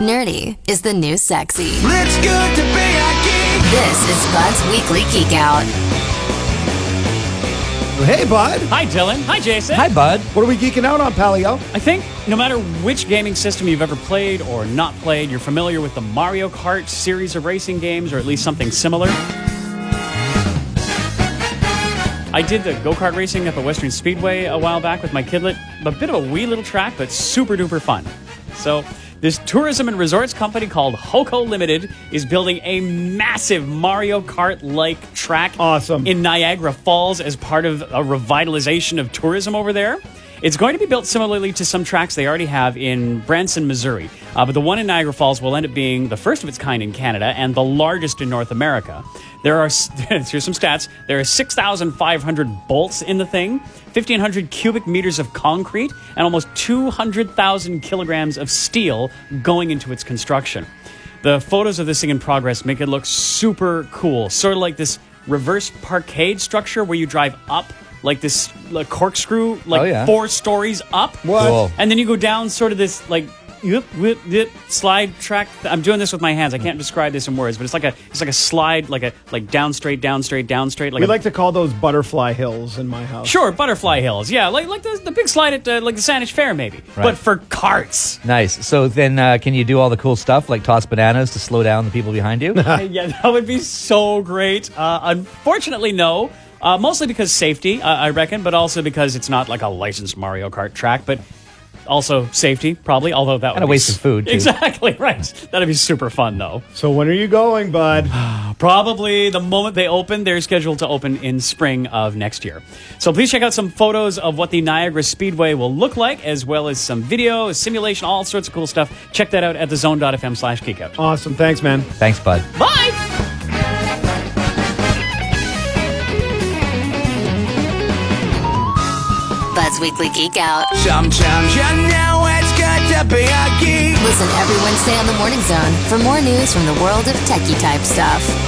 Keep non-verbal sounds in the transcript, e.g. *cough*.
Nerdy is the new sexy. It's good to be a geek. This is Bud's Weekly Geek Out. Hey, bud. Hi, Dylan. Hi, Jason. Hi, bud. What are we geeking out on, Palio? I think no matter which gaming system you've ever played or not played, you're familiar with the Mario Kart series of racing games, or at least something similar. I did the go kart racing at the Western Speedway a while back with my kidlet. A bit of a wee little track, but super duper fun. So, this tourism and resorts company called Hoco Limited is building a massive Mario Kart like track Awesome. in Niagara Falls as part of a revitalization of tourism over there. It's going to be built similarly to some tracks they already have in Branson, Missouri. Uh, but the one in Niagara Falls will end up being the first of its kind in Canada and the largest in North America. There are, *laughs* here's some stats. There are 6,500 bolts in the thing, 1,500 cubic meters of concrete, and almost 200,000 kilograms of steel going into its construction. The photos of this thing in progress make it look super cool. Sort of like this reverse parkade structure where you drive up like this like corkscrew, like Oh, yeah. four stories up. What? Cool. And then you go down sort of this like yip, whip, yip, slide track. I'm doing this with my hands. I can't describe this in words, but it's like a it's like a slide, like a like down straight, down straight, down straight. Like We a, like to call those butterfly hills in my house. sure butterfly hills. Yeah, like like the, the big slide at uh, like the Saanich Fair maybe, but for carts. Nice. So then, uh, can you do all the cool stuff like toss bananas to slow down the people behind you? *laughs* yeah, that would be so great. Uh, unfortunately, no. Uh, mostly because safety, uh, I reckon, but also because it's not like a licensed Mario Kart track, but also safety, probably. Although that would And a be waste of food, too. Exactly *laughs* right. That'd be super fun, though. So when are you going, bud? *sighs* Probably the moment they open, they're scheduled to open in spring of next year. So please check out some photos of what the Niagara Speedway will look like, as well as some video, simulation, all sorts of cool stuff. Check that out at thezone.fm slash geekout. awesome. Thanks, man. Thanks, bud. Bye! Bud's Weekly Geek Out. Sometimes you know it's good to be a geek. Listen every Wednesday on the Morning Zone for more news from the world of techie type stuff.